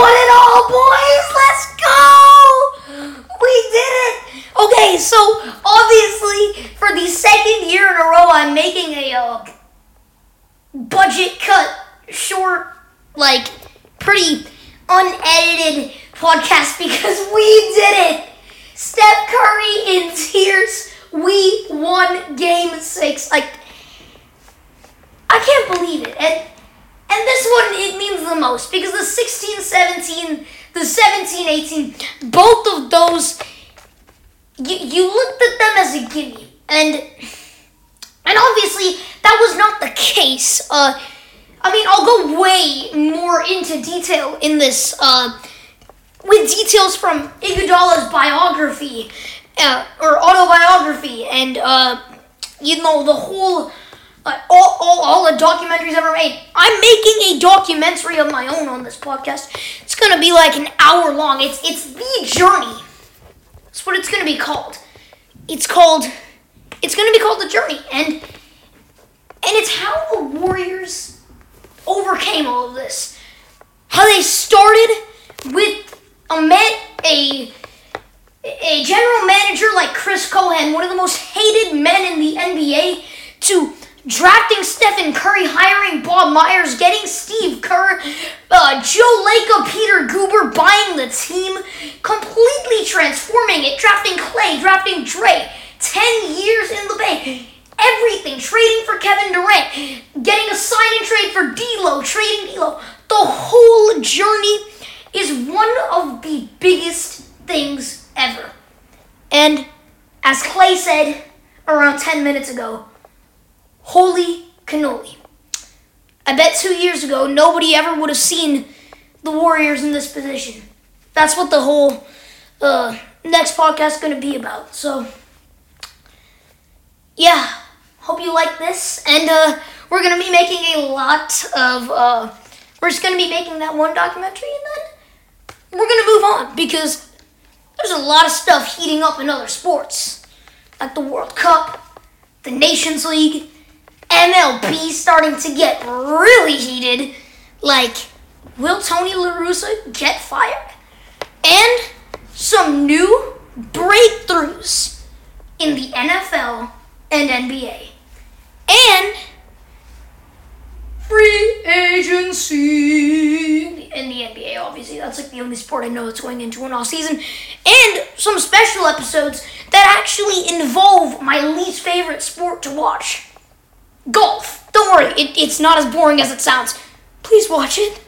won it all, boys! Let's go! We did it! Okay, so obviously, for the second year in a row, I'm making a uh, budget cut, short, like, pretty unedited podcast because we did it! Steph Curry in tears. We won game six. Like, I can't believe it. And and this one, it means the most because the 16 17, the 17 18, both of those, you, you looked at them as a gimme. And, and obviously, that was not the case. Uh, I mean, I'll go way more into detail in this, uh, with details from Iguodala's biography, uh, or autobiography, and, uh, you know, the whole uh, all, documentaries ever made. I'm making a documentary of my own on this podcast. It's gonna be like an hour long. It's it's the journey. That's what it's gonna be called. It's called. It's gonna be called the journey, and and it's how the Warriors overcame all of this. How they started with a met a a general manager like Chris Cohan, one of the most hated men in the NBA, to drafting Stephen Curry, hiring Bob Myers, getting Steve Kerr, uh, Joe Lacob, Peter Guber, buying the team, completely transforming it, drafting Clay, drafting Dre, 10 years in the Bay. Everything, trading for Kevin Durant, getting a sign and trade for D'Lo, trading D'Lo. The whole journey is one of the biggest things ever. And as Clay said around 10 minutes ago, Holy cannoli. I bet two years ago nobody ever would have seen the Warriors in this position. That's what the whole uh, next podcast is going to be about. So, yeah, hope you like this. And uh, we're going to be making a lot of. Uh, we're just going to be making that one documentary and then we're going to move on because there's a lot of stuff heating up in other sports, like the World Cup, the Nations League MLB starting to get really heated. Like, will Tony La Russa get fired? And some new breakthroughs in the NFL and NBA. And free agency in the NBA, obviously. That's like the only sport I know that's going into an off season. And some special episodes that actually involve my least favorite sport to watch golf. Don't worry, it, it's not as boring as it sounds. Please watch it.